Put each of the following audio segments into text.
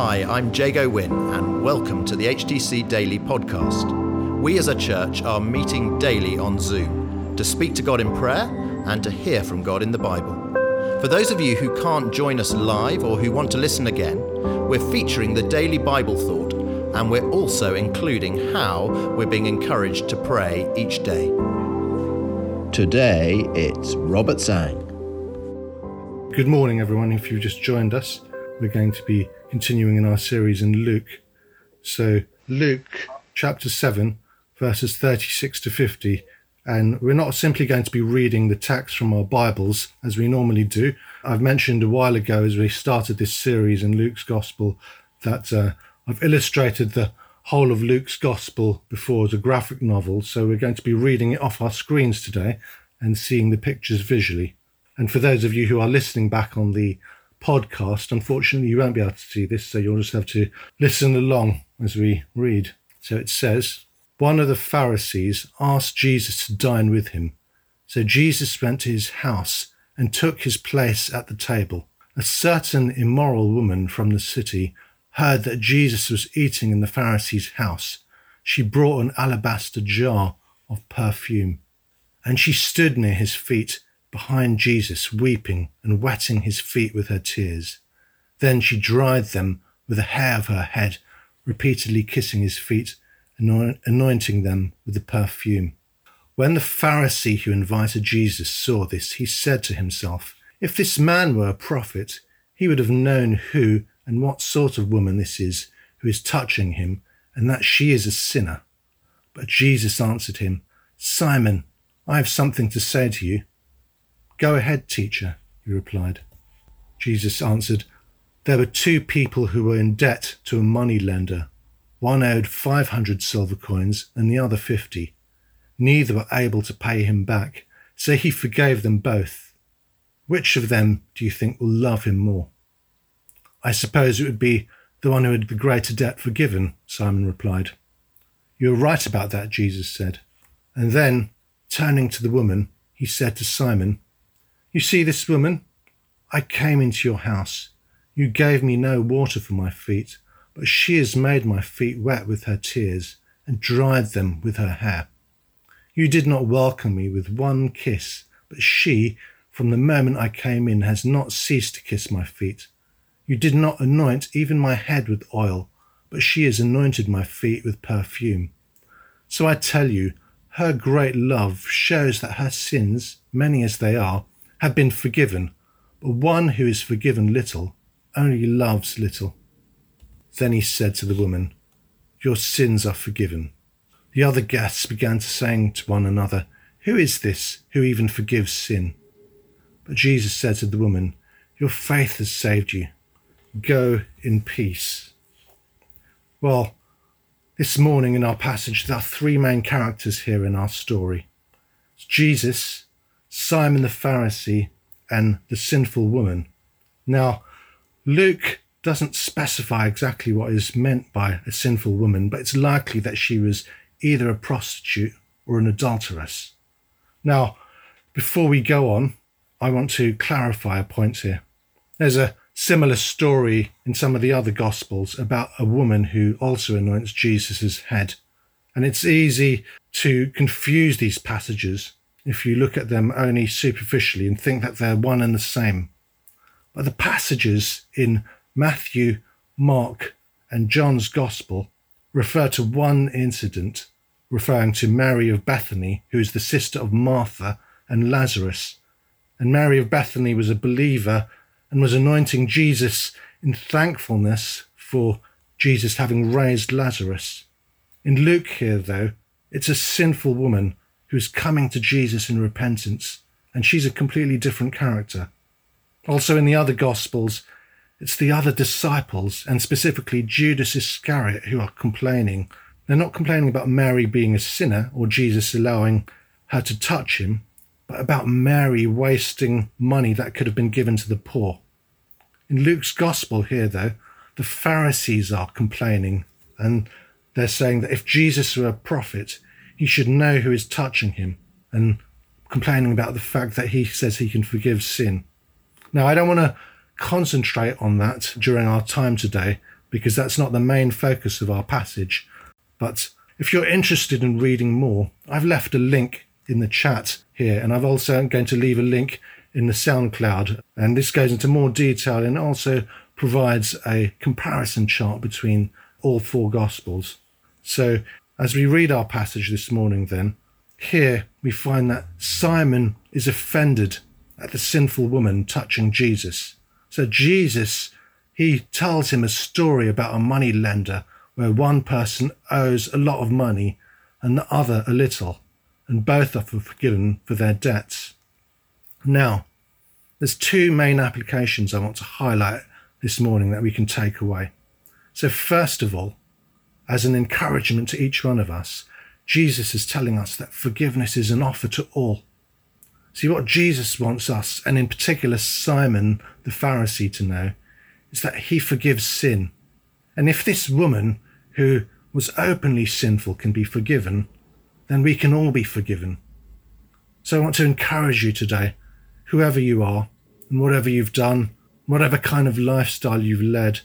Hi, I'm Jago Wynn, and welcome to the HTC Daily Podcast. We as a church are meeting daily on Zoom to speak to God in prayer and to hear from God in the Bible. For those of you who can't join us live or who want to listen again, we're featuring the daily Bible thought, and we're also including how we're being encouraged to pray each day. Today it's Robert Sang. Good morning, everyone. If you've just joined us, we're going to be continuing in our series in Luke. So, Luke chapter 7, verses 36 to 50. And we're not simply going to be reading the text from our Bibles as we normally do. I've mentioned a while ago as we started this series in Luke's Gospel that uh, I've illustrated the whole of Luke's Gospel before as a graphic novel. So, we're going to be reading it off our screens today and seeing the pictures visually. And for those of you who are listening back on the podcast, unfortunately, you won't be able to see this, so you'll just have to listen along as we read. So it says, One of the Pharisees asked Jesus to dine with him. So Jesus went to his house and took his place at the table. A certain immoral woman from the city heard that Jesus was eating in the Pharisee's house. She brought an alabaster jar of perfume, and she stood near his feet behind Jesus, weeping and wetting his feet with her tears. Then she dried them with the hair of her head, repeatedly kissing his feet, and anointing them with the perfume. When the Pharisee who invited Jesus saw this, he said to himself, If this man were a prophet, he would have known who and what sort of woman this is who is touching him, and that she is a sinner. But Jesus answered him, Simon, I have something to say to you. Go ahead, teacher, he replied. Jesus answered, There were two people who were in debt to a money lender. One owed 500 silver coins and the other 50. Neither were able to pay him back, so he forgave them both. Which of them do you think will love him more? I suppose it would be the one who had the greater debt forgiven, Simon replied. You are right about that, Jesus said. And then, turning to the woman, he said to Simon, you see this woman? I came into your house. You gave me no water for my feet, but she has made my feet wet with her tears and dried them with her hair. You did not welcome me with one kiss, but she, from the moment I came in, has not ceased to kiss my feet. You did not anoint even my head with oil, but she has anointed my feet with perfume. So I tell you, her great love shows that her sins, many as they are, have been forgiven, but one who is forgiven little only loves little. Then he said to the woman, Your sins are forgiven. The other guests began to say to one another, Who is this who even forgives sin? But Jesus said to the woman, Your faith has saved you. Go in peace. Well, this morning in our passage, there are three main characters here in our story. It's Jesus, Simon the Pharisee and the sinful woman. Now, Luke doesn't specify exactly what is meant by a sinful woman, but it's likely that she was either a prostitute or an adulteress. Now, before we go on, I want to clarify a point here. There's a similar story in some of the other Gospels about a woman who also anoints Jesus' head. And it's easy to confuse these passages if you look at them only superficially and think that they're one and the same. But the passages in Matthew, Mark, and John's Gospel refer to one incident, referring to Mary of Bethany, who is the sister of Martha and Lazarus. And Mary of Bethany was a believer and was anointing Jesus in thankfulness for Jesus having raised Lazarus. In Luke here, though, it's a sinful woman who's coming to Jesus in repentance, and she's a completely different character. Also, in the other Gospels, it's the other disciples, and specifically Judas Iscariot, who are complaining. They're not complaining about Mary being a sinner or Jesus allowing her to touch him, but about Mary wasting money that could have been given to the poor. In Luke's Gospel here, though, the Pharisees are complaining, and they're saying that if Jesus were a prophet, he should know who is touching him and complaining about the fact that he says he can forgive sin. Now, I don't want to concentrate on that during our time today, because that's not the main focus of our passage. But if you're interested in reading more, I've left a link in the chat here, and I've also going to leave a link in the SoundCloud. And this goes into more detail and also provides a comparison chart between all four Gospels. So as we read our passage this morning, then, here we find that Simon is offended at the sinful woman touching Jesus. So Jesus, he tells him a story about a money lender where one person owes a lot of money and the other a little, and both are forgiven for their debts. Now, there's two main applications I want to highlight this morning that we can take away. So, first of all, as an encouragement to each one of us, Jesus is telling us that forgiveness is an offer to all. See, what Jesus wants us, and in particular Simon the Pharisee, to know is that he forgives sin. And if this woman who was openly sinful can be forgiven, then we can all be forgiven. So I want to encourage you today, whoever you are, and whatever you've done, whatever kind of lifestyle you've led,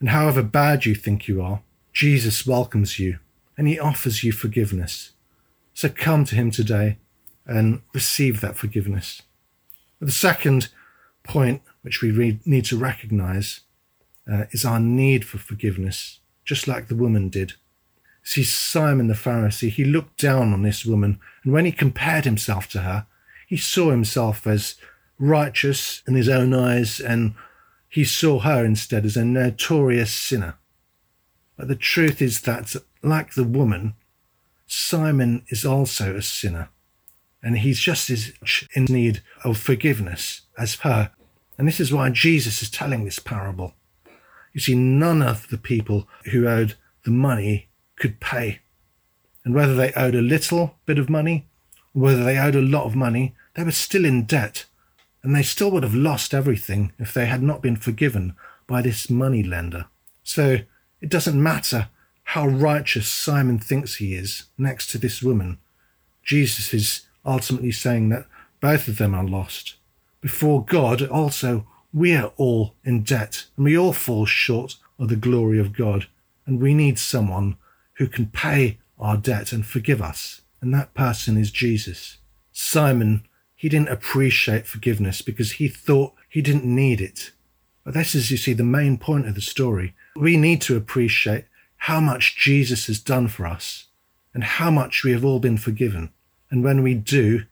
and however bad you think you are, Jesus welcomes you and he offers you forgiveness. So come to him today and receive that forgiveness. The second point which we need to recognize uh, is our need for forgiveness, just like the woman did. See, Simon the Pharisee, he looked down on this woman, and when he compared himself to her, he saw himself as righteous in his own eyes, and he saw her instead as a notorious sinner. But the truth is that, like the woman, Simon is also a sinner, and he's just as in need of forgiveness as her. And this is why Jesus is telling this parable. You see, none of the people who owed the money could pay. And whether they owed a little bit of money, or whether they owed a lot of money, they were still in debt. And they still would have lost everything if they had not been forgiven by this money lender. So it doesn't matter how righteous Simon thinks he is next to this woman. Jesus is ultimately saying that both of them are lost. Before God, also, we are all in debt and we all fall short of the glory of God. And we need someone who can pay our debt and forgive us. And that person is Jesus. Simon, he didn't appreciate forgiveness because he thought he didn't need it. But this is, you see, the main point of the story. We need to appreciate how much Jesus has done for us and how much we have all been forgiven. And when we do,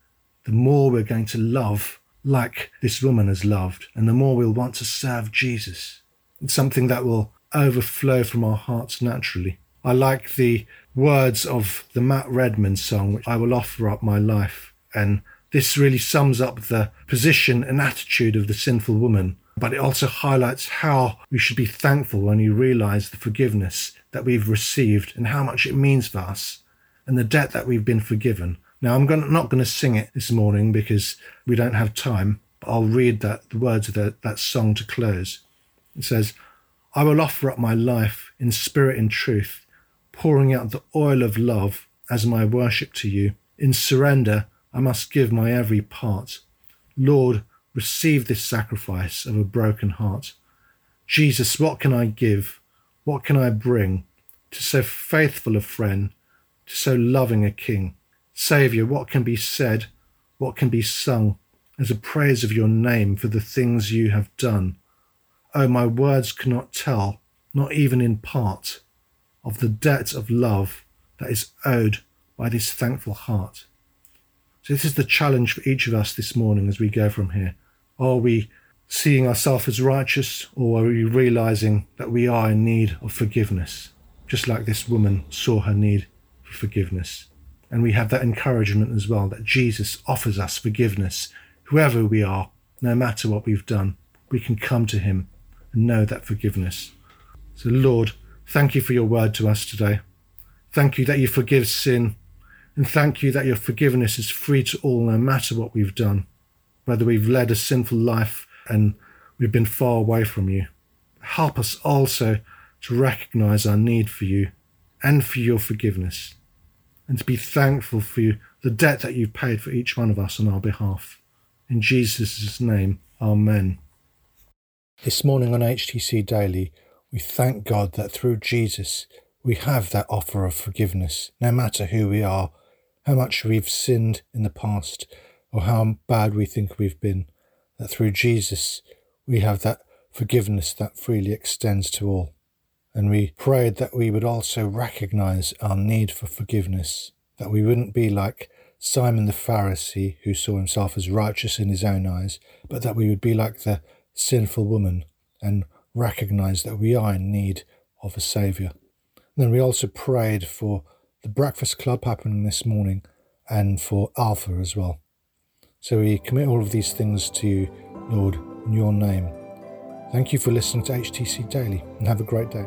the more we're going to love like this woman has loved, and the more we'll want to serve Jesus. It's something that will overflow from our hearts naturally. I like the words of the Matt Redman song, which I will offer up my life. And this really sums up the position and attitude of the sinful woman but it also highlights how we should be thankful when we realize the forgiveness that we've received and how much it means for us and the debt that we've been forgiven. Now, I'm gonna, not going to sing it this morning because we don't have time, but I'll read that, the words of the, that song to close. It says, I will offer up my life in spirit and truth, pouring out the oil of love as my worship to you. In surrender, I must give my every part. Lord, receive this sacrifice of a broken heart. Jesus, what can I give? What can I bring to so faithful a friend, to so loving a king? Saviour, what can be said? What can be sung as a praise of your name for the things you have done? Oh, my words cannot tell, not even in part, of the debt of love that is owed by this thankful heart. So, this is the challenge for each of us this morning as we go from here. Are we seeing ourselves as righteous, or are we realizing that we are in need of forgiveness, just like this woman saw her need for forgiveness? And we have that encouragement as well that Jesus offers us forgiveness, whoever we are, no matter what we've done. We can come to Him and know that forgiveness. So, Lord, thank you for your word to us today. Thank you that you forgive sin, and thank you that your forgiveness is free to all, no matter what we've done whether we've led a sinful life and we've been far away from you. Help us also to recognize our need for you and for your forgiveness, and to be thankful for you, the debt that you've paid for each one of us on our behalf. In Jesus' name, Amen. This morning on HTC Daily, We thank God that through Jesus we have that offer of forgiveness, no matter who we are, how much we've sinned in the past, or how bad we think we've been, that through Jesus we have that forgiveness that freely extends to all. And we prayed that we would also recognize our need for forgiveness, that we wouldn't be like Simon the Pharisee, who saw himself as righteous in his own eyes, but that we would be like the sinful woman and recognize that we are in need of a Saviour. Then we also prayed for the breakfast club happening this morning and for Alpha as well. So we commit all of these things to you, Lord, in your name. Thank you for listening to HTC Daily and have a great day.